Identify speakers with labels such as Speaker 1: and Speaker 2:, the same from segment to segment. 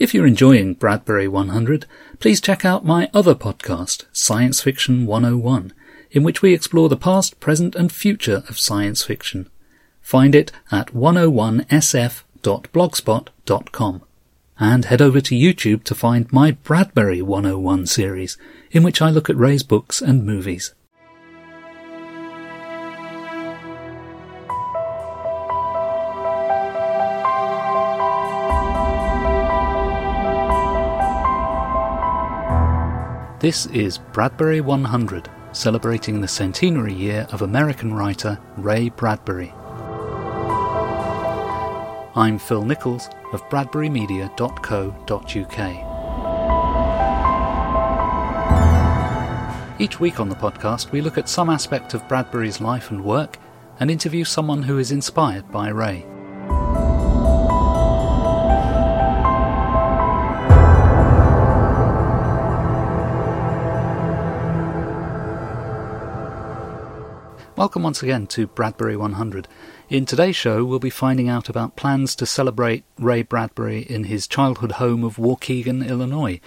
Speaker 1: If you're enjoying Bradbury 100, please check out my other podcast, Science Fiction 101, in which we explore the past, present, and future of science fiction. Find it at 101sf.blogspot.com. And head over to YouTube to find my Bradbury 101 series, in which I look at Ray's books and movies. This is Bradbury 100, celebrating the centenary year of American writer Ray Bradbury. I'm Phil Nichols of bradburymedia.co.uk. Each week on the podcast, we look at some aspect of Bradbury's life and work and interview someone who is inspired by Ray. Welcome once again to Bradbury 100. In today's show, we'll be finding out about plans to celebrate Ray Bradbury in his childhood home of Waukegan, Illinois,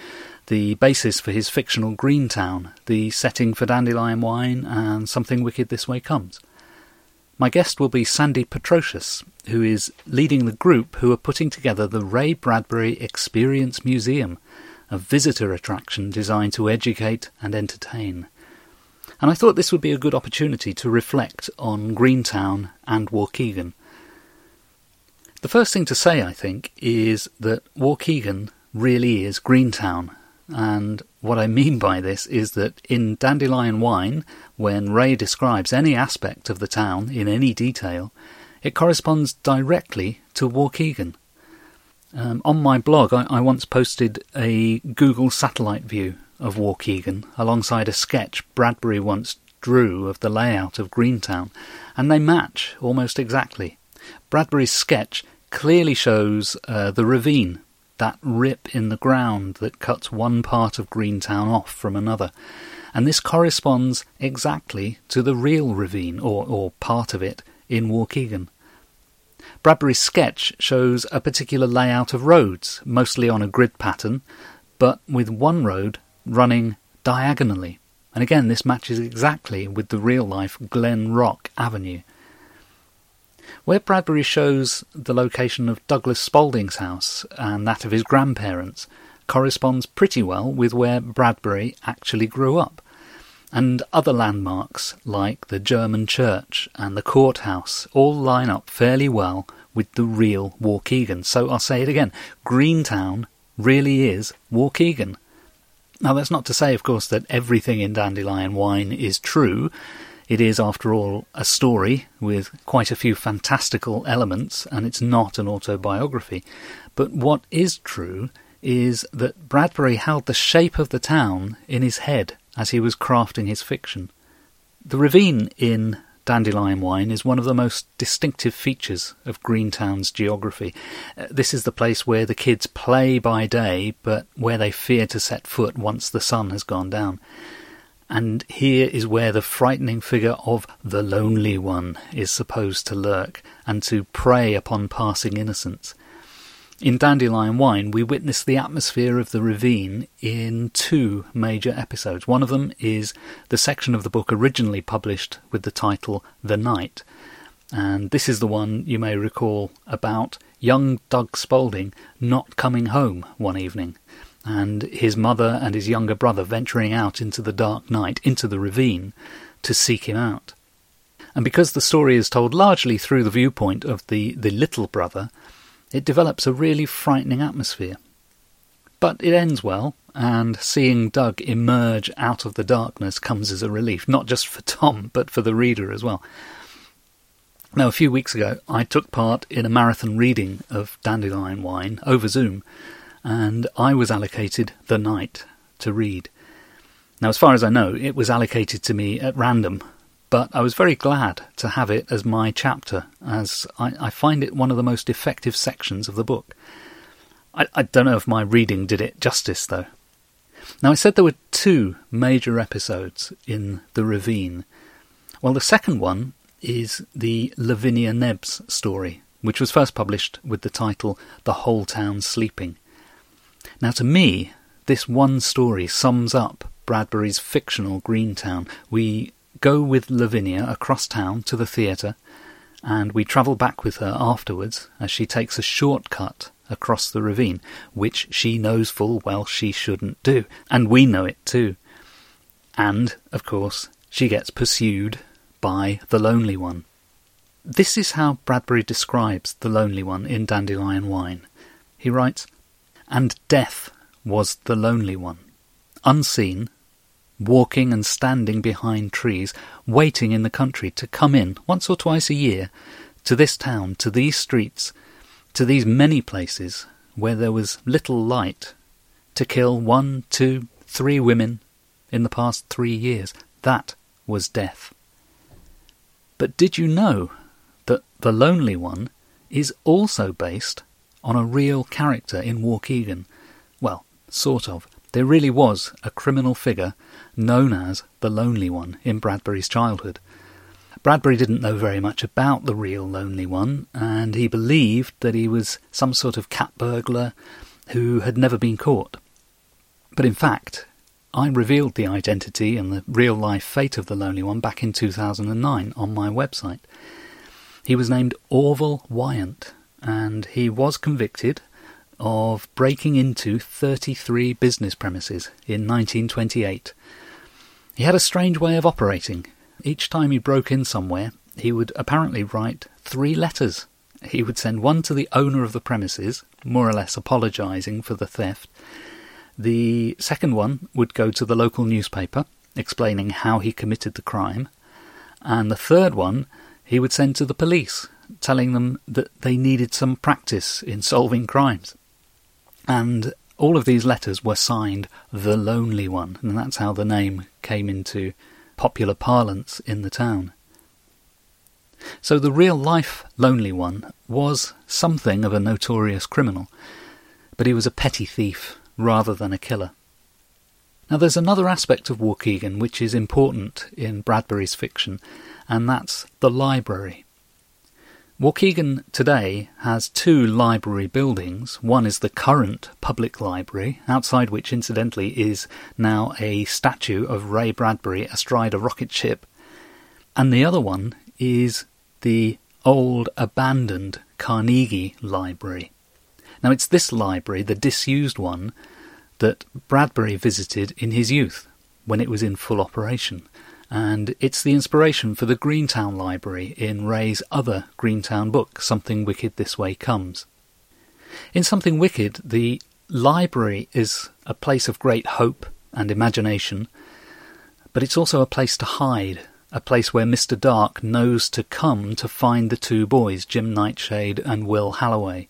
Speaker 1: the basis for his fictional Greentown, the setting for Dandelion Wine, and Something Wicked This Way Comes. My guest will be Sandy Petrosius, who is leading the group who are putting together the Ray Bradbury Experience Museum, a visitor attraction designed to educate and entertain and I thought this would be a good opportunity to reflect on Greentown and Waukegan. The first thing to say, I think, is that Waukegan really is Greentown, and what I mean by this is that in Dandelion Wine, when Ray describes any aspect of the town in any detail, it corresponds directly to Waukegan. Um, on my blog, I, I once posted a Google satellite view of Waukegan alongside a sketch Bradbury once drew of the layout of Greentown, and they match almost exactly. Bradbury's sketch clearly shows uh, the ravine, that rip in the ground that cuts one part of Greentown off from another. And this corresponds exactly to the real ravine, or, or part of it, in Waukegan. Bradbury's sketch shows a particular layout of roads, mostly on a grid pattern, but with one road running diagonally. And again, this matches exactly with the real life Glen Rock Avenue. Where Bradbury shows the location of Douglas Spaulding's house and that of his grandparents corresponds pretty well with where Bradbury actually grew up. And other landmarks like the German church and the courthouse all line up fairly well with the real Waukegan. So I'll say it again Greentown really is Waukegan. Now, that's not to say, of course, that everything in Dandelion Wine is true. It is, after all, a story with quite a few fantastical elements, and it's not an autobiography. But what is true is that Bradbury held the shape of the town in his head as he was crafting his fiction. The ravine in Dandelion wine is one of the most distinctive features of Greentown's geography. Uh, this is the place where the kids play by day, but where they fear to set foot once the sun has gone down. And here is where the frightening figure of the Lonely One is supposed to lurk and to prey upon passing innocence. In Dandelion Wine, we witness the atmosphere of the ravine in two major episodes. One of them is the section of the book originally published with the title The Night, and this is the one you may recall about young Doug Spaulding not coming home one evening, and his mother and his younger brother venturing out into the dark night, into the ravine, to seek him out. And because the story is told largely through the viewpoint of the, the little brother, it develops a really frightening atmosphere. But it ends well, and seeing Doug emerge out of the darkness comes as a relief, not just for Tom, but for the reader as well. Now, a few weeks ago, I took part in a marathon reading of Dandelion Wine over Zoom, and I was allocated the night to read. Now, as far as I know, it was allocated to me at random but I was very glad to have it as my chapter, as I, I find it one of the most effective sections of the book. I, I don't know if my reading did it justice, though. Now, I said there were two major episodes in The Ravine. Well, the second one is the Lavinia Nebbs story, which was first published with the title The Whole Town Sleeping. Now, to me, this one story sums up Bradbury's fictional Greentown. We go with Lavinia across town to the theatre, and we travel back with her afterwards as she takes a shortcut across the ravine, which she knows full well she shouldn't do, and we know it too. And, of course, she gets pursued by the Lonely One. This is how Bradbury describes the Lonely One in Dandelion Wine. He writes, And death was the Lonely One, unseen, walking and standing behind trees, waiting in the country to come in once or twice a year to this town, to these streets, to these many places where there was little light, to kill one, two, three women in the past three years. That was death. But did you know that The Lonely One is also based on a real character in Waukegan? Well, sort of. There really was a criminal figure known as the Lonely One in Bradbury's childhood. Bradbury didn't know very much about the real Lonely One, and he believed that he was some sort of cat burglar who had never been caught. But in fact, I revealed the identity and the real life fate of the Lonely One back in 2009 on my website. He was named Orval Wyant, and he was convicted of breaking into 33 business premises in 1928. He had a strange way of operating. Each time he broke in somewhere, he would apparently write three letters. He would send one to the owner of the premises, more or less apologising for the theft. The second one would go to the local newspaper, explaining how he committed the crime. And the third one he would send to the police, telling them that they needed some practice in solving crimes. And all of these letters were signed The Lonely One, and that's how the name came into popular parlance in the town. So the real life Lonely One was something of a notorious criminal, but he was a petty thief rather than a killer. Now there's another aspect of Waukegan which is important in Bradbury's fiction, and that's the library. Waukegan today has two library buildings. One is the current public library, outside which, incidentally, is now a statue of Ray Bradbury astride a rocket ship. And the other one is the old abandoned Carnegie Library. Now, it's this library, the disused one, that Bradbury visited in his youth when it was in full operation and it's the inspiration for the Greentown Library in Ray's other Greentown book, Something Wicked This Way Comes. In Something Wicked, the library is a place of great hope and imagination, but it's also a place to hide, a place where Mr. Dark knows to come to find the two boys, Jim Nightshade and Will Halloway.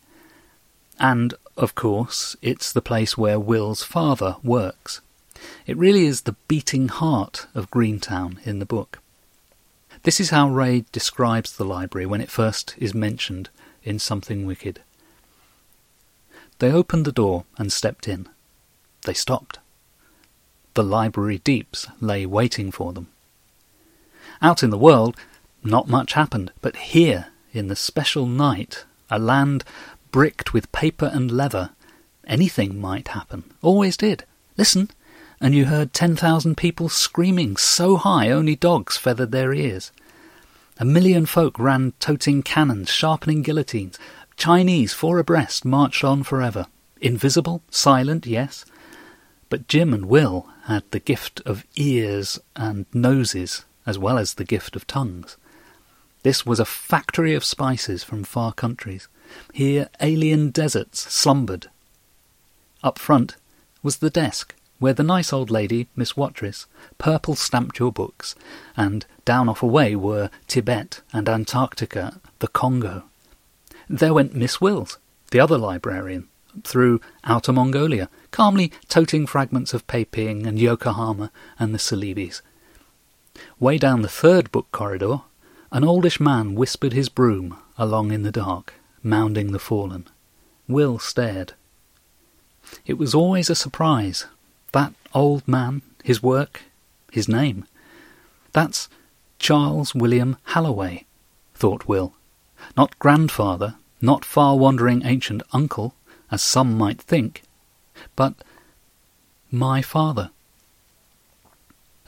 Speaker 1: And, of course, it's the place where Will's father works. It really is the beating heart of Greentown in the book. This is how Ray describes the library when it first is mentioned in Something Wicked. They opened the door and stepped in. They stopped. The library deeps lay waiting for them. Out in the world, not much happened, but here, in the special night, a land bricked with paper and leather, anything might happen. Always did. Listen, and you heard 10,000 people screaming so high only dogs feathered their ears. A million folk ran toting cannons, sharpening guillotines. Chinese, four abreast, marched on forever. Invisible, silent, yes. But Jim and Will had the gift of ears and noses, as well as the gift of tongues. This was a factory of spices from far countries. Here alien deserts slumbered. Up front was the desk, where the nice old lady, Miss Watrous, purple stamped your books, and down off away were Tibet and Antarctica, the Congo. There went Miss Wills, the other librarian, through Outer Mongolia, calmly toting fragments of Peiping and Yokohama and the Celebes. Way down the third book corridor, an oldish man whispered his broom along in the dark, mounding the fallen. Will stared. It was always a surprise that old man, his work, his name. That's Charles William Halloway, thought Will. Not grandfather, not far wandering ancient uncle, as some might think. but my father.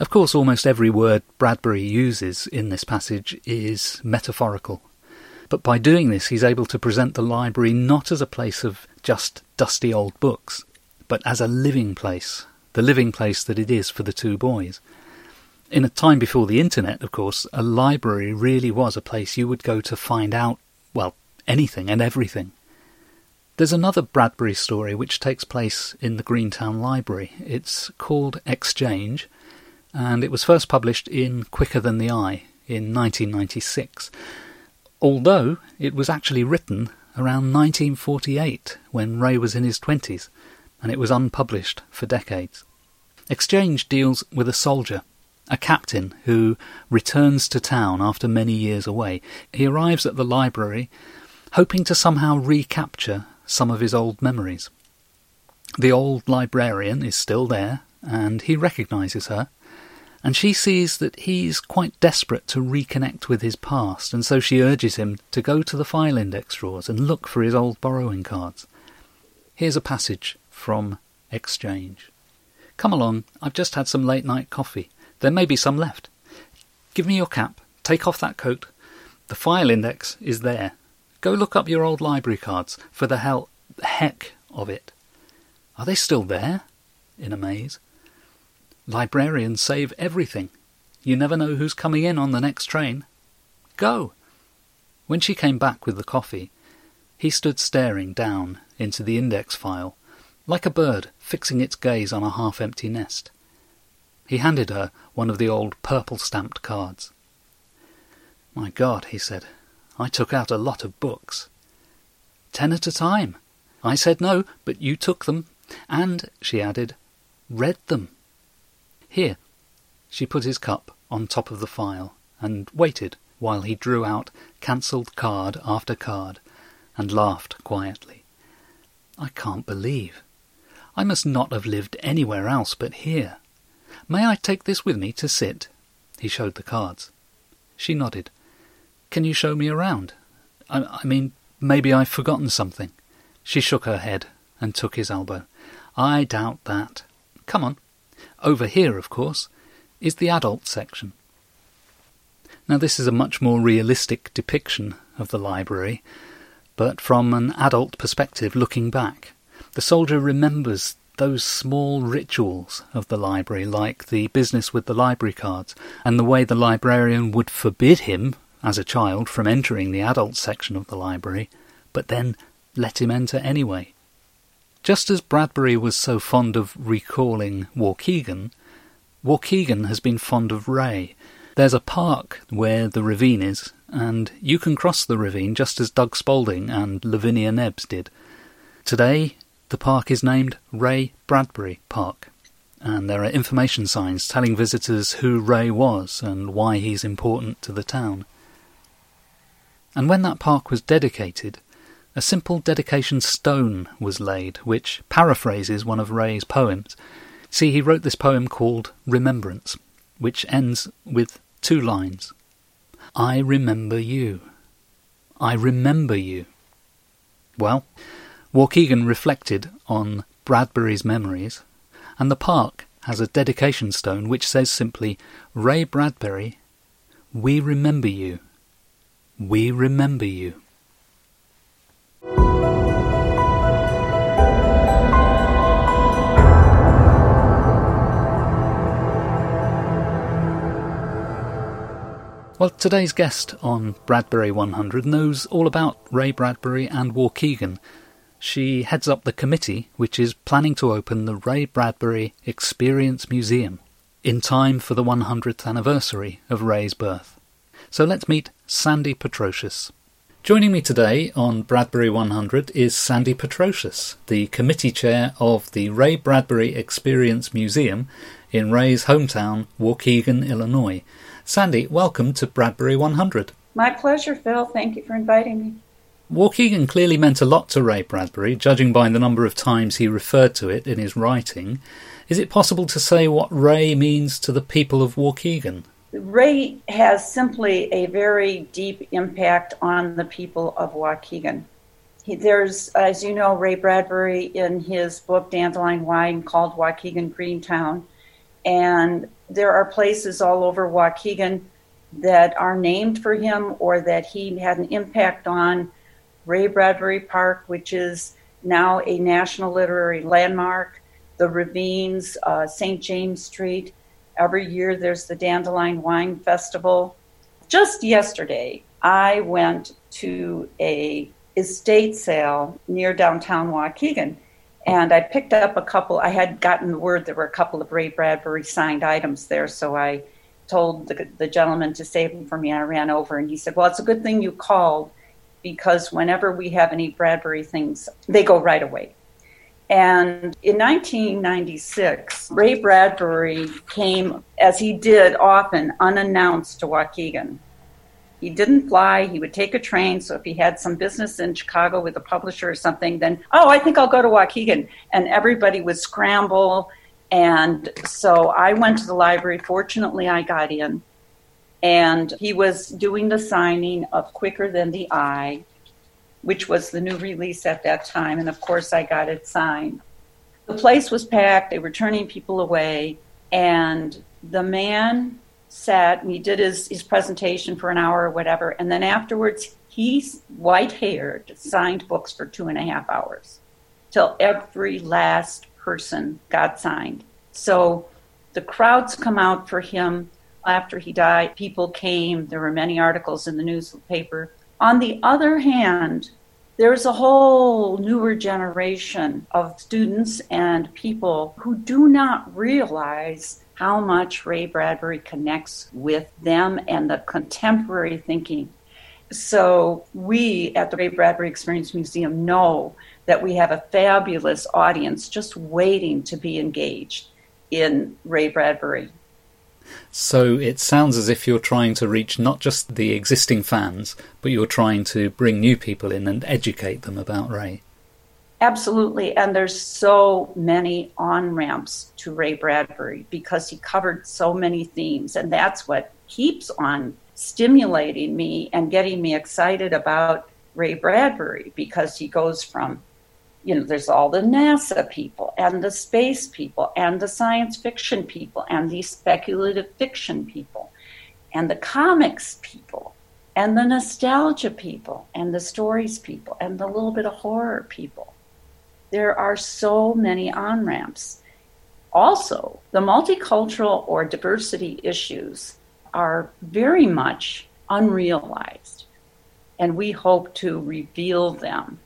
Speaker 1: Of course, almost every word Bradbury uses in this passage is metaphorical. But by doing this, he's able to present the library not as a place of just dusty old books, but as a living place, the living place that it is for the two boys. In a time before the internet, of course, a library really was a place you would go to find out, well, anything and everything. There's another Bradbury story which takes place in the Greentown Library. It's called Exchange, and it was first published in Quicker Than the Eye in 1996, although it was actually written around 1948 when Ray was in his 20s, and it was unpublished for decades. Exchange deals with a soldier, a captain who returns to town after many years away. He arrives at the library hoping to somehow recapture some of his old memories. The old librarian is still there, and he recognises her, and she sees that he's quite desperate to reconnect with his past, and so she urges him to go to the file index drawers and look for his old borrowing cards. Here's a passage from Exchange. Come along, I've just had some late night coffee. There may be some left. Give me your cap, take off that coat. The file index is there, Go look up your old library cards for the hell heck of it. Are they still there? In a maze. Librarians save everything. You never know who's coming in on the next train. Go! When she came back with the coffee, he stood staring down into the index file, like a bird fixing its gaze on a half empty nest. He handed her one of the old purple stamped cards. My God, he said, I took out a lot of books. Ten at a time. I said no, but you took them, and, she added, read them. Here. She put his cup on top of the file and waited while he drew out cancelled card after card and laughed quietly. I can't believe. I must not have lived anywhere else but here. May I take this with me to sit? He showed the cards. She nodded. Can you show me around? I, I mean, maybe I've forgotten something. She shook her head and took his elbow. I doubt that. Come on. Over here, of course, is the adult section. Now, this is a much more realistic depiction of the library, but from an adult perspective looking back. The soldier remembers those small rituals of the library, like the business with the library cards, and the way the librarian would forbid him as a child from entering the adult section of the library, but then let him enter anyway. Just as Bradbury was so fond of recalling Waukegan, Waukegan has been fond of Ray. There's a park where the ravine is, and you can cross the ravine just as Doug Spaulding and Lavinia Nebbs did. Today, the park is named Ray Bradbury Park, and there are information signs telling visitors who Ray was and why he's important to the town. And when that park was dedicated, a simple dedication stone was laid, which paraphrases one of Ray's poems. See, he wrote this poem called Remembrance, which ends with two lines I remember you. I remember you. Well, Waukegan reflected on Bradbury's memories, and the park has a dedication stone which says simply, Ray Bradbury, we remember you. We remember you. Well, today's guest on Bradbury 100 knows all about Ray Bradbury and Waukegan. She heads up the committee which is planning to open the Ray Bradbury Experience Museum in time for the 100th anniversary of Ray's birth. So let's meet Sandy Petrosius. Joining me today on Bradbury 100 is Sandy Petrosius, the committee chair of the Ray Bradbury Experience Museum in Ray's hometown, Waukegan, Illinois. Sandy, welcome to Bradbury 100.
Speaker 2: My pleasure, Phil. Thank you for inviting me.
Speaker 1: Waukegan clearly meant a lot to Ray Bradbury, judging by the number of times he referred to it in his writing. Is it possible to say what Ray means to the people of Waukegan?
Speaker 2: Ray has simply a very deep impact on the people of Waukegan. He, there's, as you know, Ray Bradbury in his book Dandelion Wine called Waukegan Greentown. And there are places all over Waukegan that are named for him or that he had an impact on. Ray Bradbury Park, which is now a national literary landmark, the ravines, uh, St. James Street. Every year there's the Dandelion Wine Festival. Just yesterday, I went to a estate sale near downtown Waukegan. And I picked up a couple, I had gotten the word there were a couple of Ray Bradbury signed items there. So I told the, the gentleman to save them for me. I ran over and he said, Well, it's a good thing you called because whenever we have any Bradbury things, they go right away. And in 1996, Ray Bradbury came, as he did often, unannounced to Waukegan. He didn't fly. He would take a train. So if he had some business in Chicago with a publisher or something, then, oh, I think I'll go to Waukegan. And everybody would scramble. And so I went to the library. Fortunately, I got in. And he was doing the signing of Quicker Than the Eye, which was the new release at that time. And of course, I got it signed. The place was packed. They were turning people away. And the man sat and he did his, his presentation for an hour or whatever. And then afterwards, he's white haired, signed books for two and a half hours till every last person got signed. So the crowds come out for him after he died. People came. There were many articles in the newspaper. On the other hand, there's a whole newer generation of students and people who do not realize how much Ray Bradbury connects with them and the contemporary thinking. So, we at the Ray Bradbury Experience Museum know that we have a fabulous audience just waiting to be engaged in Ray Bradbury.
Speaker 1: So it sounds as if you're trying to reach not just the existing fans, but you're trying to bring new people in and educate them about Ray.
Speaker 2: Absolutely. And there's so many on ramps to Ray Bradbury because he covered so many themes. And that's what keeps on stimulating me and getting me excited about Ray Bradbury because he goes from, you know, there's all the NASA people and the space people and the science fiction people and the speculative fiction people and the comics people and the nostalgia people and the stories people and the little bit of horror people there are so many on ramps. Also, the multicultural or diversity issues are very much unrealized, and we hope to reveal them.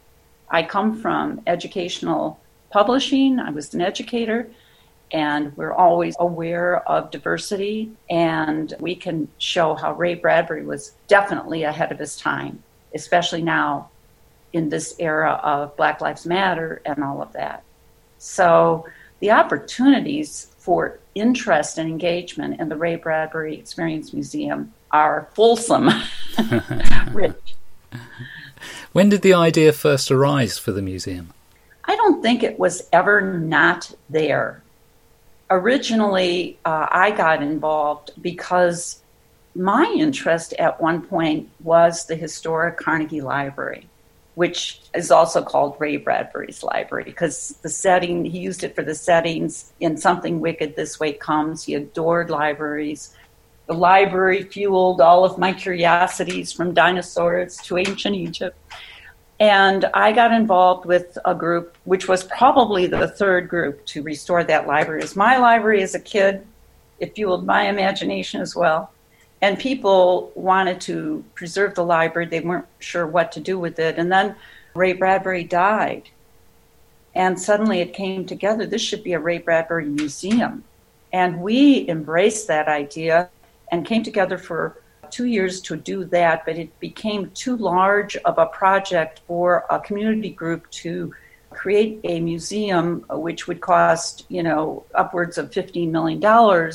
Speaker 2: I come from educational publishing, I was an educator, and we're always aware of diversity, and we can show how Ray Bradbury was definitely ahead of his time, especially now in this era of Black Lives Matter and all of that. So the opportunities for interest and engagement in the Ray Bradbury Experience Museum are fulsome, rich.
Speaker 1: When did the idea first arise for the museum?
Speaker 2: I don't think it was ever not there. Originally, uh, I got involved because my interest at one point was the historic Carnegie Library which is also called Ray Bradbury's library because the setting, he used it for the settings in Something Wicked This Way Comes. He adored libraries. The library fueled all of my curiosities from dinosaurs to ancient Egypt. And I got involved with a group, which was probably the third group to restore that library. Was my library as a kid. It fueled my imagination as well and people wanted to preserve the library. They weren't sure what to do with it. And then Ray Bradbury died. And suddenly it came together. This should be a Ray Bradbury museum. And we embraced that idea and came together for two years to do that, but it became too large of a project for a community group to create a museum, which would cost, you know, upwards of $15 million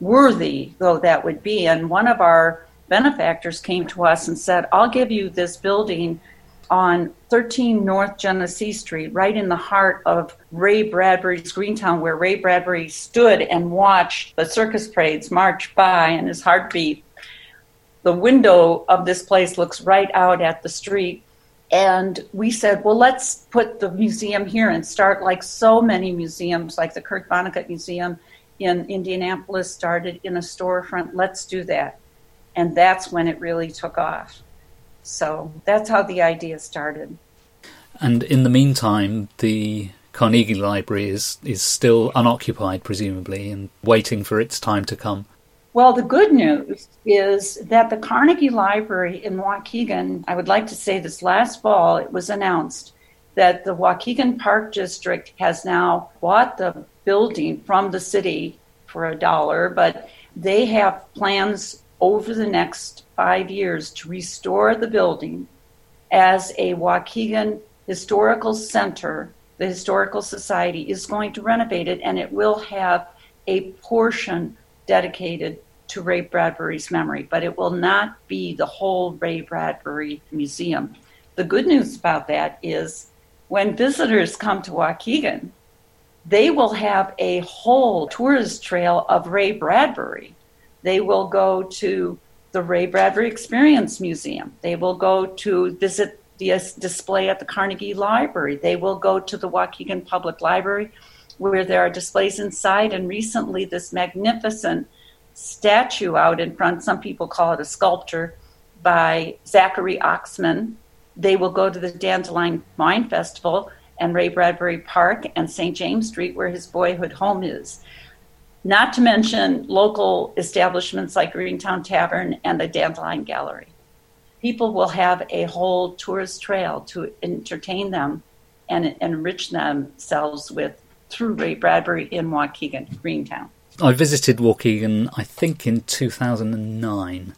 Speaker 2: worthy though that would be. And one of our benefactors came to us and said, I'll give you this building on 13 North Genesee Street, right in the heart of Ray Bradbury's Greentown, where Ray Bradbury stood and watched the circus parades march by and his heartbeat. The window of this place looks right out at the street. And we said, well, let's put the museum here and start like so many museums, like the Kurt Vonnegut Museum in Indianapolis started in a storefront. Let's do that. And that's when it really took off. So that's how the idea started.
Speaker 1: And in the meantime, the Carnegie Library is, is still unoccupied, presumably, and waiting for its time to come.
Speaker 2: Well, the good news is that the Carnegie Library in Waukegan, I would like to say this last fall, it was announced that the Waukegan Park District has now bought the building from the city for a dollar, but they have plans over the next five years to restore the building as a Waukegan historical center. The Historical Society is going to renovate it, and it will have a portion dedicated to Ray Bradbury's memory, but it will not be the whole Ray Bradbury Museum. The good news about that is when visitors come to Waukegan, they will have a whole tourist trail of Ray Bradbury. They will go to the Ray Bradbury Experience Museum. They will go to visit the uh, display at the Carnegie Library. They will go to the Waukegan Public Library where there are displays inside. And recently, this magnificent statue out in front, some people call it a sculpture, by Zachary Oxman. They will go to the Dandelion Wine Festival and Ray Bradbury Park and St. James Street, where his boyhood home is not to mention local establishments like Greentown Tavern and the Dandelion Gallery. People will have a whole tourist trail to entertain them and enrich themselves with through Ray Bradbury in Waukegan, Greentown.
Speaker 1: I visited Waukegan, I think, in 2009,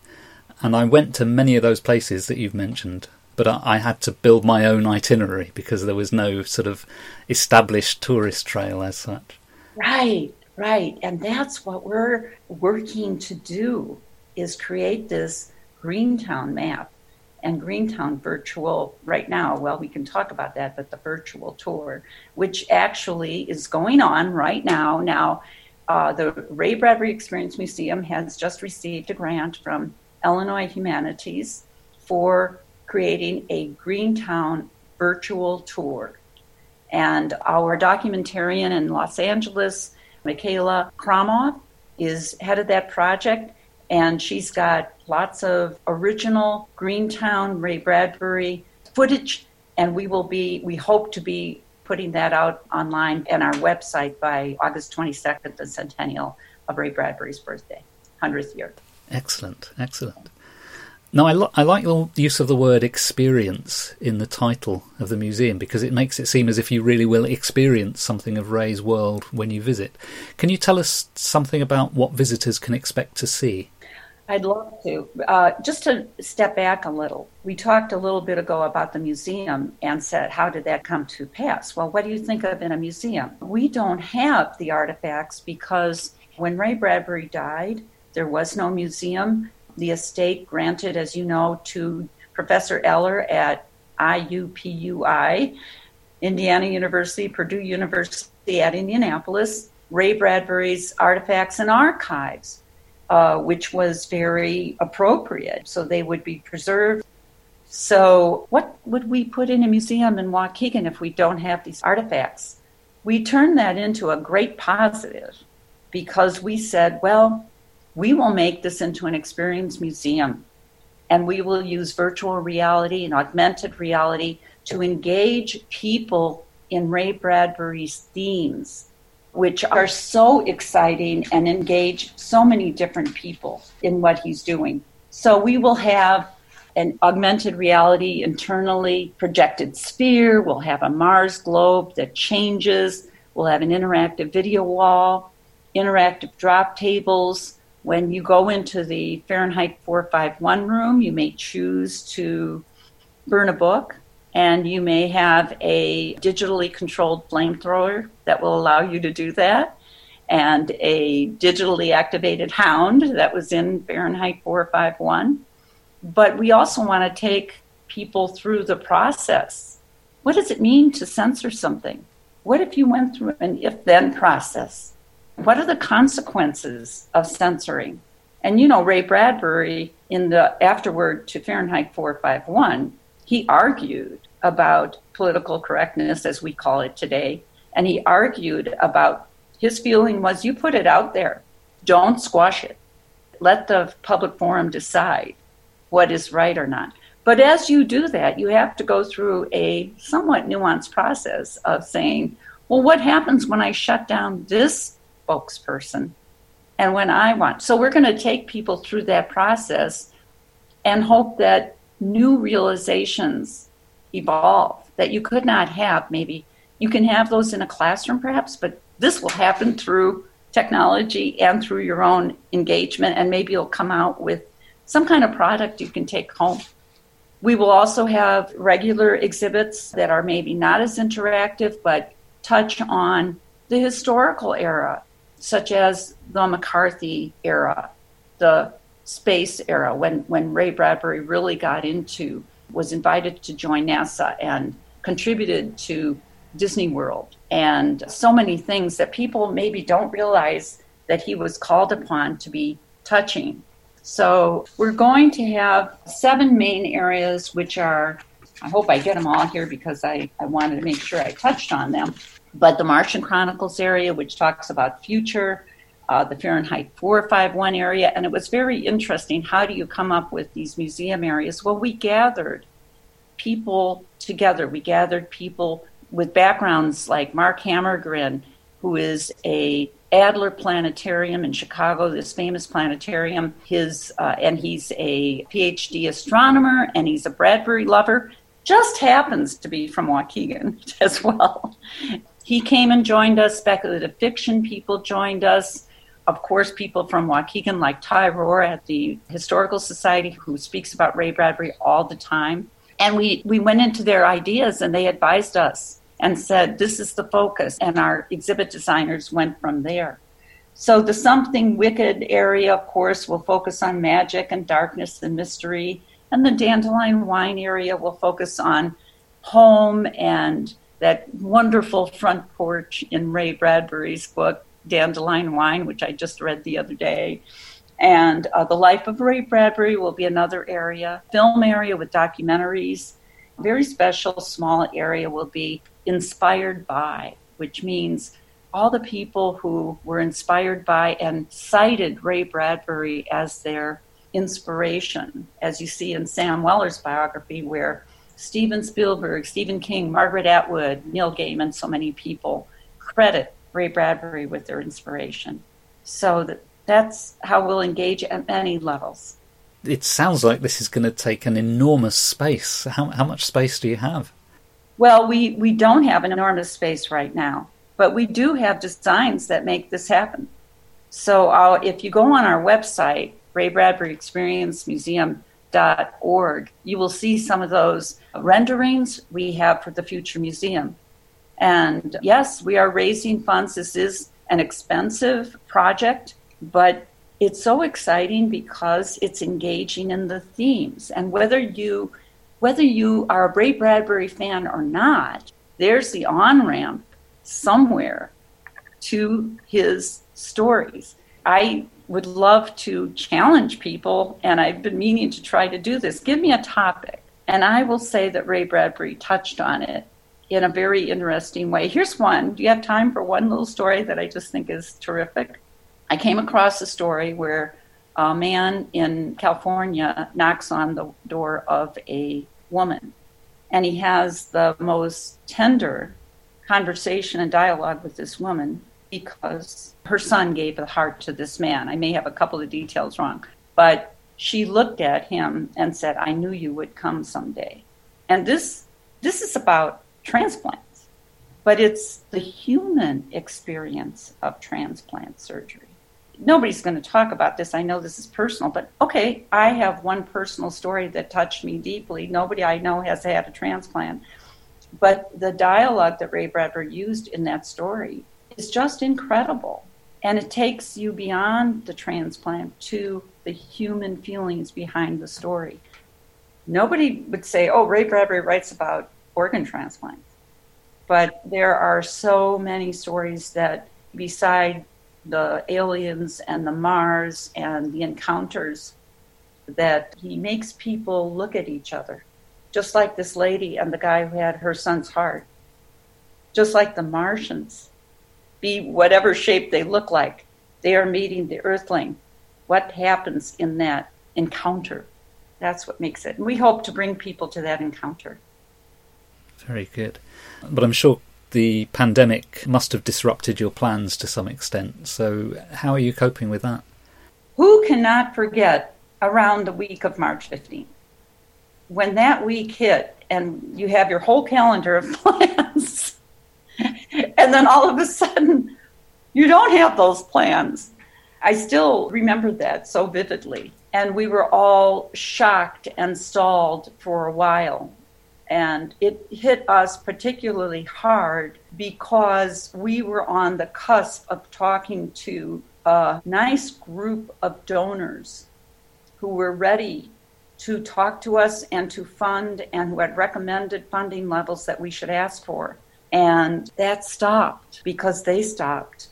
Speaker 1: and I went to many of those places that you've mentioned. But I, I had to build my own itinerary because there was no sort of established tourist trail as such.
Speaker 2: Right, Right. And that's what we're working to do is create this Greentown map and Greentown virtual right now. Well, we can talk about that, but the virtual tour, which actually is going on right now. Now, uh, the Ray Bradbury Experience Museum has just received a grant from Illinois Humanities for creating a Greentown virtual tour. And our documentarian in Los Angeles, Michaela Kramoff is head of that project, and she's got lots of original Greentown Ray Bradbury footage, and we will be, we hope to be putting that out online and our website by August 22nd, the centennial of Ray Bradbury's birthday, 100th year.
Speaker 1: Excellent, excellent. Now, I, lo- I like the use of the word experience in the title of the museum because it makes it seem as if you really will experience something of Ray's world when you visit. Can you tell us something about what visitors can expect to see?
Speaker 2: I'd love to. Uh, just to step back a little, we talked a little bit ago about the museum and said, how did that come to pass? Well, what do you think of in a museum? We don't have the artifacts because when Ray Bradbury died, there was no museum the estate granted, as you know, to Professor Eller at IUPUI, Indiana University, Purdue University at Indianapolis, Ray Bradbury's Artifacts and Archives, uh, which was very appropriate. So they would be preserved. So, what would we put in a museum in Waukegan if we don't have these artifacts? We turned that into a great positive because we said, well, we will make this into an experience museum. And we will use virtual reality and augmented reality to engage people in Ray Bradbury's themes, which are so exciting and engage so many different people in what he's doing. So we will have an augmented reality internally projected sphere, we'll have a Mars globe that changes, we'll have an interactive video wall, interactive drop tables when you go into the Fahrenheit 451 room, you may choose to burn a book, and you may have a digitally controlled flamethrower that will allow you to do that, and a digitally activated hound that was in Fahrenheit 451. But we also want to take people through the process. What does it mean to censor something? What if you went through an if then process? What are the consequences of censoring? And you know, Ray Bradbury, in the afterword to Fahrenheit 451, he argued about political correctness, as we call it today, and he argued about his feeling was you put it out there, don't squash it. Let the public forum decide what is right or not. But as you do that, you have to go through a somewhat nuanced process of saying, well, what happens when I shut down this spokesperson and when I want? So we're going to take people through that process and hope that new realizations evolve that you could not have maybe. You can have those in a classroom perhaps, but this will happen through technology and through your own engagement, and maybe you'll come out with some kind of product you can take home. We will also have regular exhibits that are maybe not as interactive, but touch on the historical era, such as the McCarthy era, the space era, when, when Ray Bradbury really got into, was invited to join NASA and contributed to Disney World and so many things that people maybe don't realize that he was called upon to be touching. So we're going to have seven main areas, which are, I hope I get them all here because I, I wanted to make sure I touched on them. But the Martian Chronicles area, which talks about future, uh, the Fahrenheit 451 area, and it was very interesting. How do you come up with these museum areas? Well, we gathered people together. We gathered people with backgrounds like Mark Hammergren, who is a Adler Planetarium in Chicago, this famous planetarium. His uh, and he's a PhD astronomer and he's a Bradbury lover. Just happens to be from Waukegan as well. He came and joined us. Speculative fiction people joined us. Of course, people from Waukegan like Ty Rohr at the Historical Society, who speaks about Ray Bradbury all the time. And we, we went into their ideas and they advised us and said, This is the focus. And our exhibit designers went from there. So the Something Wicked area, of course, will focus on magic and darkness and mystery. And the Dandelion Wine area will focus on home and that wonderful front porch in Ray Bradbury's book, Dandelion Wine, which I just read the other day. And uh, the life of Ray Bradbury will be another area. Film area with documentaries. Very special small area will be inspired by, which means all the people who were inspired by and cited Ray Bradbury as their inspiration, as you see in Sam Weller's biography, where Steven Spielberg, Stephen King, Margaret Atwood, Neil Gaiman, so many people credit Ray Bradbury with their inspiration. So that, that's how we'll engage at many levels.
Speaker 1: It sounds like this is going to take an enormous space. How, how much space do you have?
Speaker 2: Well, we, we don't have an enormous space right now, but we do have designs that make this happen. So uh, if you go on our website, Ray Bradbury Experience Museum.org, you will see some of those renderings we have for the future museum. And yes, we are raising funds. This is an expensive project, but it's so exciting because it's engaging in the themes. And whether you whether you are a Ray Bradbury fan or not, there's the on ramp somewhere to his stories. I would love to challenge people, and I've been meaning to try to do this. Give me a topic, and I will say that Ray Bradbury touched on it in a very interesting way. Here's one. Do you have time for one little story that I just think is terrific? I came across a story where a man in California knocks on the door of a woman. And he has the most tender conversation and dialogue with this woman because her son gave a heart to this man. I may have a couple of details wrong, but she looked at him and said, I knew you would come someday. And this this is about transplants, but it's the human experience of transplant surgery nobody's going to talk about this. I know this is personal, but okay, I have one personal story that touched me deeply. Nobody I know has had a transplant. But the dialogue that Ray Bradbury used in that story is just incredible. And it takes you beyond the transplant to the human feelings behind the story. Nobody would say, oh, Ray Bradbury writes about organ transplants. But there are so many stories that, beside the aliens and the Mars and the encounters that he makes people look at each other just like this lady and the guy who had her son's heart, just like the Martians, be whatever shape they look like, they are meeting the earthling. What happens in that encounter? That's what makes it. And we hope to bring people to that encounter.
Speaker 1: Very good. But I'm sure the pandemic must have disrupted your plans to some extent. So, how are you coping with that?
Speaker 2: Who cannot forget around the week of March 15th? When that week hit and you have your whole calendar of plans, and then all of a sudden you don't have those plans. I still remember that so vividly. And we were all shocked and stalled for a while and it hit us particularly hard because we were on the cusp of talking to a nice group of donors who were ready to talk to us and to fund and who had recommended funding levels that we should ask for. And that stopped because they stopped.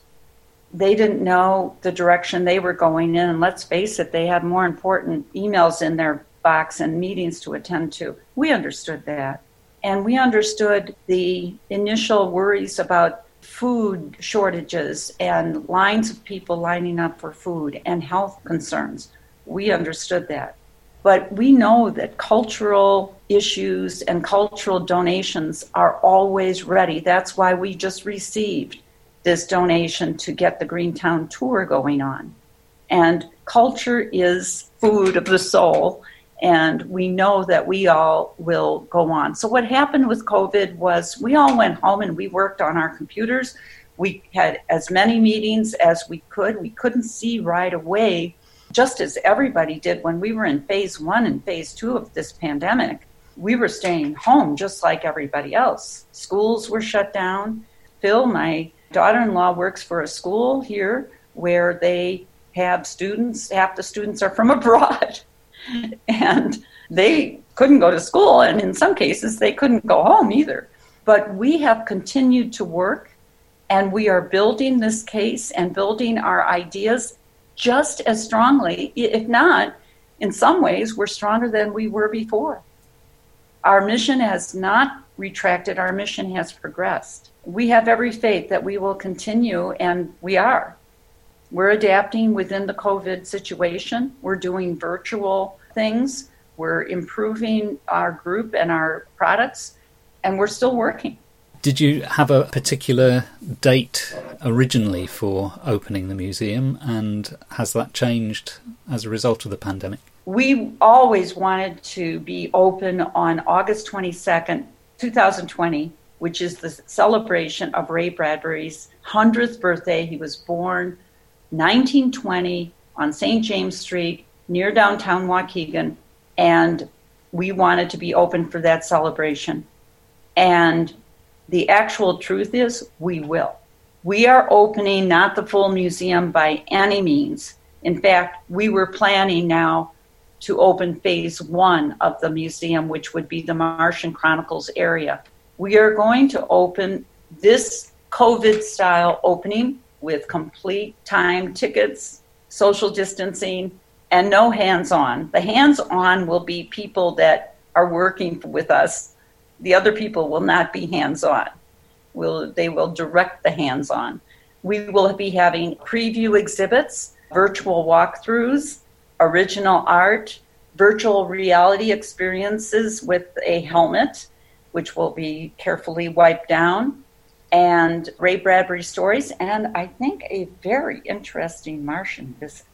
Speaker 2: They didn't know the direction they were going in. And let's face it, they had more important emails in their box and meetings to attend to. We understood that. And we understood the initial worries about food shortages and lines of people lining up for food and health concerns. We understood that. But we know that cultural issues and cultural donations are always ready. That's why we just received this donation to get the Greentown tour going on. And culture is food of the soul and we know that we all will go on. So, what happened with COVID was we all went home and we worked on our computers. We had as many meetings as we could. We couldn't see right away, just as everybody did when we were in phase one and phase two of this pandemic. We were staying home just like everybody else. Schools were shut down. Phil, my daughter in law, works for a school here where they have students, half the students are from abroad and they couldn't go to school, and in some cases, they couldn't go home either. But we have continued to work, and we are building this case and building our ideas just as strongly, if not, in some ways, we're stronger than we were before. Our mission has not retracted, our mission has progressed. We have every faith that we will continue, and we are. We're adapting within the COVID situation. We're doing virtual things. We're improving our group and our products, and we're still working.
Speaker 1: Did you have a particular date originally for opening the museum, and has that changed as a result of the pandemic?
Speaker 2: We always wanted to be open on August 22nd, 2020, which is the celebration of Ray Bradbury's 100th birthday. He was born 1920 on St. James Street near downtown Waukegan, and we wanted to be open for that celebration. And the actual truth is, we will. We are opening not the full museum by any means. In fact, we were planning now to open phase one of the museum, which would be the Martian Chronicles area. We are going to open this COVID style opening with complete time tickets, social distancing, and no hands on. The hands on will be people that are working with us. The other people will not be hands on. Will they will direct the hands on. We will be having preview exhibits, virtual walkthroughs, original art, virtual reality experiences with a helmet, which will be carefully wiped down, and Ray Bradbury stories, and I think a very interesting Martian visit.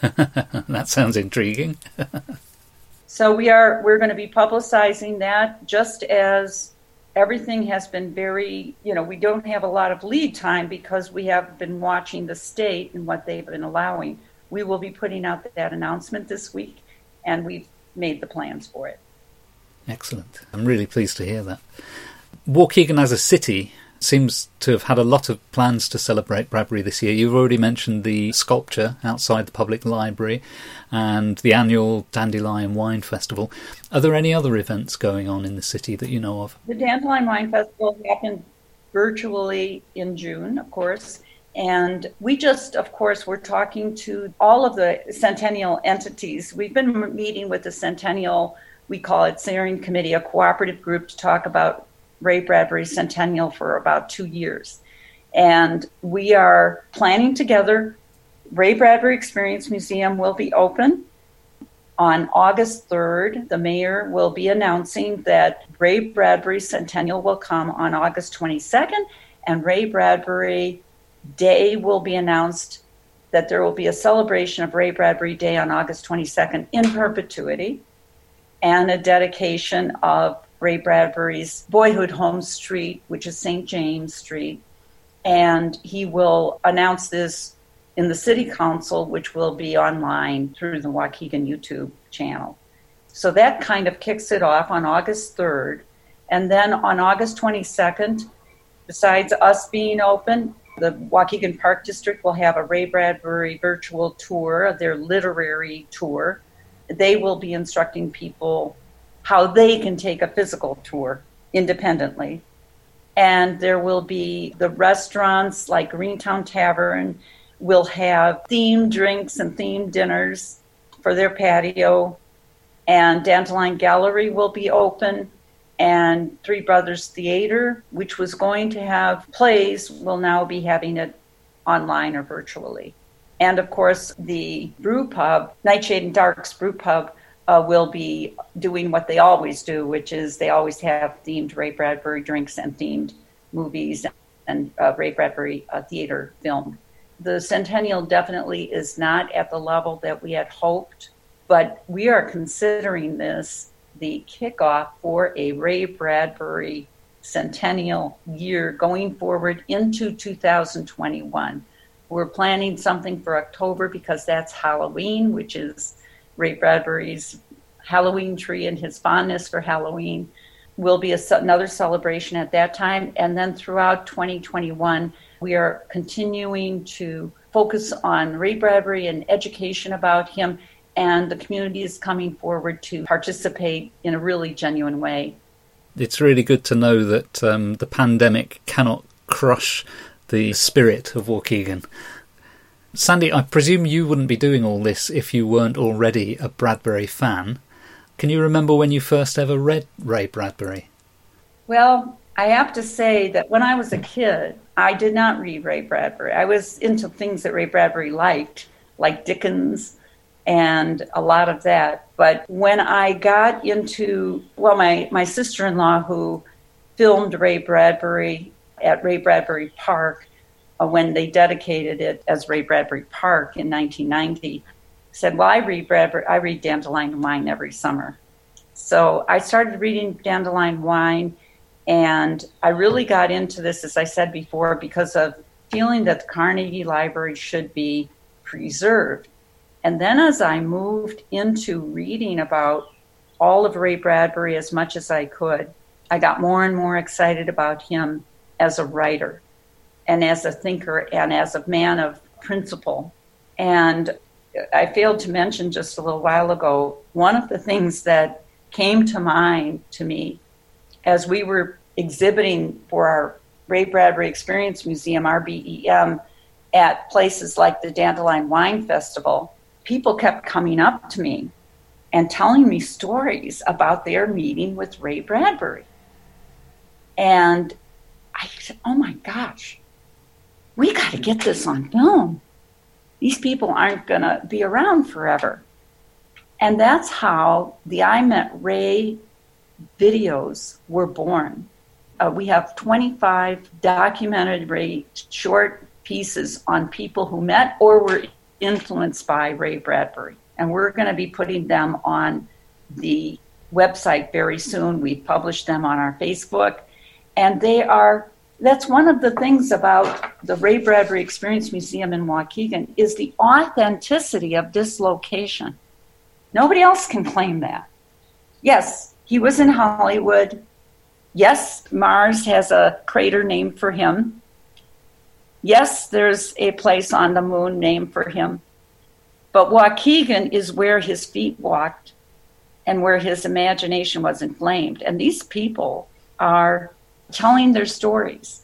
Speaker 1: that sounds intriguing.
Speaker 2: so we are we're going to be publicizing that just as everything has been very you know we don't have a lot of lead time because we have been watching the state and what they've been allowing we will be putting out that announcement this week and we've made the plans for it
Speaker 1: excellent i'm really pleased to hear that waukegan as a city seems to have had a lot of plans to celebrate Bradbury this year. You've already mentioned the sculpture outside the public library and the annual Dandelion Wine Festival. Are there any other events going on in the city that you know of?
Speaker 2: The Dandelion Wine Festival happened virtually in June, of course. And we just, of course, we're talking to all of the centennial entities. We've been meeting with the centennial we call it Steering Committee, a cooperative group to talk about Ray Bradbury Centennial for about two years. And we are planning together. Ray Bradbury Experience Museum will be open on August 3rd. The mayor will be announcing that Ray Bradbury Centennial will come on August 22nd, and Ray Bradbury Day will be announced that there will be a celebration of Ray Bradbury Day on August 22nd in perpetuity and a dedication of Ray Bradbury's boyhood home street, which is St. James Street. And he will announce this in the city council, which will be online through the Waukegan YouTube channel. So that kind of kicks it off on August 3rd. And then on August 22nd, besides us being open, the Waukegan Park District will have a Ray Bradbury virtual tour, their literary tour, they will be instructing people how they can take a physical tour independently. And there will be the restaurants like Greentown Tavern will have themed drinks and themed dinners for their patio. And Dandelion Gallery will be open. And Three Brothers Theater, which was going to have plays, will now be having it online or virtually. And of course, the brew pub, Nightshade and Dark's brew pub, uh, will be doing what they always do, which is they always have themed Ray Bradbury drinks and themed movies and uh, Ray Bradbury uh, theater film. The Centennial definitely is not at the level that we had hoped, but we are considering this the kickoff for a Ray Bradbury Centennial year going forward into 2021. We're planning something for October because that's Halloween, which is Ray Bradbury's Halloween tree and his fondness for Halloween. Will be a, another celebration at that time. And then throughout 2021, we are continuing to focus on Ray Bradbury and education about him. And the community is coming forward to participate in a really genuine way.
Speaker 1: It's really good to know that um, the pandemic cannot crush the spirit of Waukegan. Sandy, I presume you wouldn't be doing all this if you weren't already a Bradbury fan. Can you remember when you first ever read Ray Bradbury?
Speaker 2: Well, I have to say that when I was a kid, I did not read Ray Bradbury. I was into things that Ray Bradbury liked, like Dickens and a lot of that. But when I got into, well, my, my sister in law who filmed Ray Bradbury at Ray Bradbury Park uh, when they dedicated it as Ray Bradbury Park in 1990. Said, "Well, I read Bradbury. I read Dandelion Wine every summer." So I started reading Dandelion Wine, and I really got into this, as I said before, because of feeling that the Carnegie Library should be preserved. And then as I moved into reading about all of Ray Bradbury as much as I could, I got more and more excited about him as a writer and as a thinker and as a man of principle. And I failed to mention just a little while ago, one of the things that came to mind to me as we were exhibiting for our Ray Bradbury Experience Museum, RBEM, at places like the Dandelion Wine Festival, people kept coming up to me and telling me stories about their meeting with Ray Bradbury. And I said, oh my gosh, we got to get this on film. These people aren't going to be around forever. And that's how the I Met Ray videos were born. Uh, we have 25 documented Ray short pieces on people who met or were influenced by Ray Bradbury. And we're going to be putting them on the website very soon. We've published them on our Facebook and they are that's one of the things about the Ray Bradbury Experience Museum in Waukegan is the authenticity of this location. Nobody else can claim that. Yes, he was in Hollywood. Yes, Mars has a crater named for him. Yes, there's a place on the moon named for him. But Waukegan is where his feet walked and where his imagination was inflamed. And these people are telling their stories.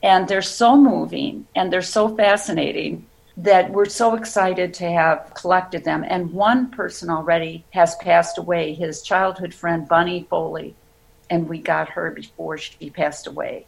Speaker 2: And they're so moving and they're so fascinating that we're so excited to have collected them. And one person already has passed away, his childhood friend, Bunny Foley, and we got her before she passed away.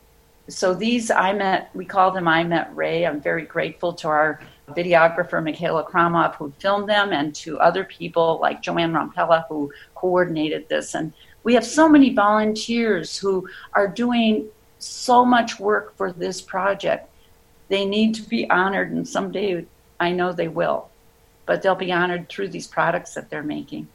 Speaker 2: So these I met, we call them I Met Ray. I'm very grateful to our videographer, Michaela Kromov, who filmed them, and to other people like Joanne Rompella, who coordinated this. And we have so many volunteers who are doing so much work for this project. They need to be honored, and someday I know they will. But they'll be honored through these products that they're making.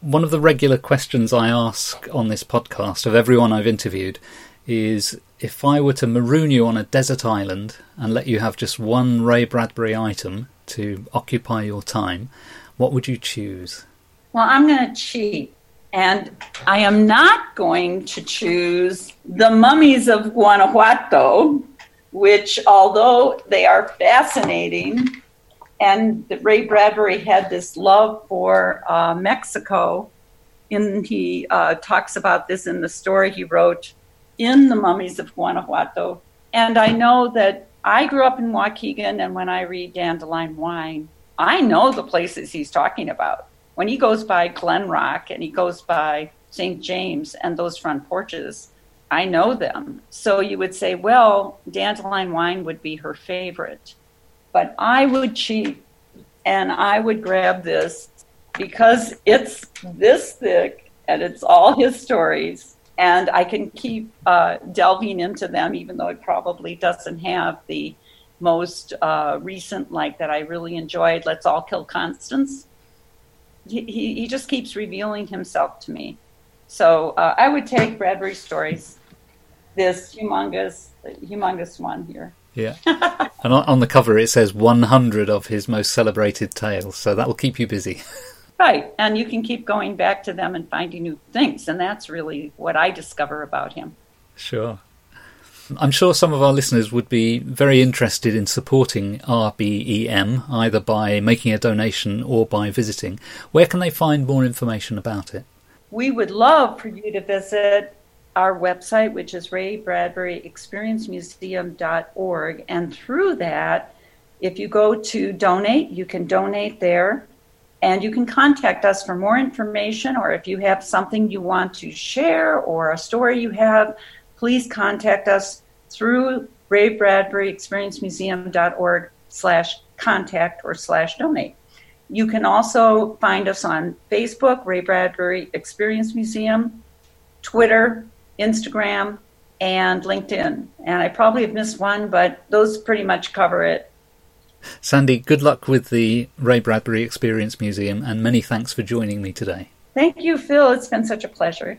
Speaker 1: One of the regular questions I ask on this podcast of everyone I've interviewed is if I were to maroon you on a desert island and let you have just one Ray Bradbury item to occupy your time, what would you choose?
Speaker 2: Well, I'm going to cheat. And I am not going to choose the mummies of Guanajuato, which, although they are fascinating, and Ray Bradbury had this love for uh, Mexico. And he uh, talks about this in the story he wrote in The Mummies of Guanajuato. And I know that I grew up in Waukegan, and when I read Dandelion Wine, I know the places he's talking about. When he goes by Glen Rock and he goes by St. James and those front porches, I know them. So you would say, well, Dandelion Wine would be her favorite. But I would cheat and I would grab this because it's this thick and it's all his stories. And I can keep uh, delving into them, even though it probably doesn't have the most uh, recent, like that I really enjoyed, Let's All Kill Constance. He, he, he just keeps revealing himself to me. So uh, I would take Bradbury stories, this humongous, humongous one here.
Speaker 1: Yeah. and on the cover it says 100 of his most celebrated tales, so that will keep you busy.
Speaker 2: right. And you can keep going back to them and finding new things. And that's really what I discover about him.
Speaker 1: Sure. I'm sure some of our listeners would be very interested in supporting RBEM, either by making a donation or by visiting. Where can they find more information about it?
Speaker 2: We would love for you to visit our website, which is Ray Bradbury Experience Museum.org. And through that, if you go to donate, you can donate there. And you can contact us for more information, or if you have something you want to share or a story you have, please contact us through Ray Bradbury Experience Museum.org slash contact or slash donate. You can also find us on Facebook, Ray Bradbury Experience Museum, Twitter, Instagram, and LinkedIn. And I probably have missed one, but those pretty much cover it.
Speaker 1: Sandy, good luck with the Ray Bradbury Experience Museum, and many thanks for joining me today.
Speaker 2: Thank you, Phil. It's been such a pleasure.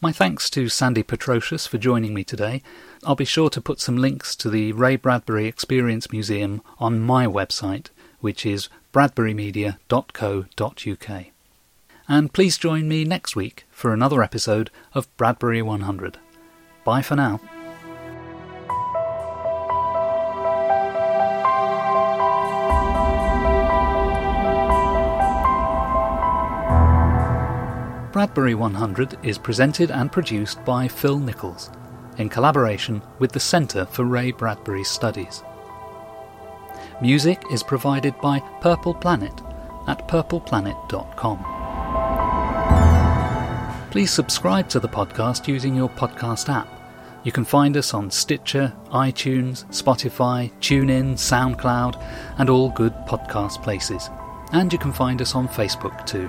Speaker 1: My thanks to Sandy Petrosius for joining me today. I'll be sure to put some links to the Ray Bradbury Experience Museum on my website, which is bradburymedia.co.uk. And please join me next week for another episode of Bradbury 100. Bye for now. Bradbury 100 is presented and produced by Phil Nichols in collaboration with the Centre for Ray Bradbury Studies. Music is provided by Purple Planet at purpleplanet.com. Please subscribe to the podcast using your podcast app. You can find us on Stitcher, iTunes, Spotify, TuneIn, SoundCloud, and all good podcast places. And you can find us on Facebook too.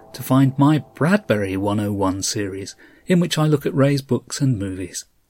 Speaker 1: to find my Bradbury 101 series, in which I look at Ray's books and movies.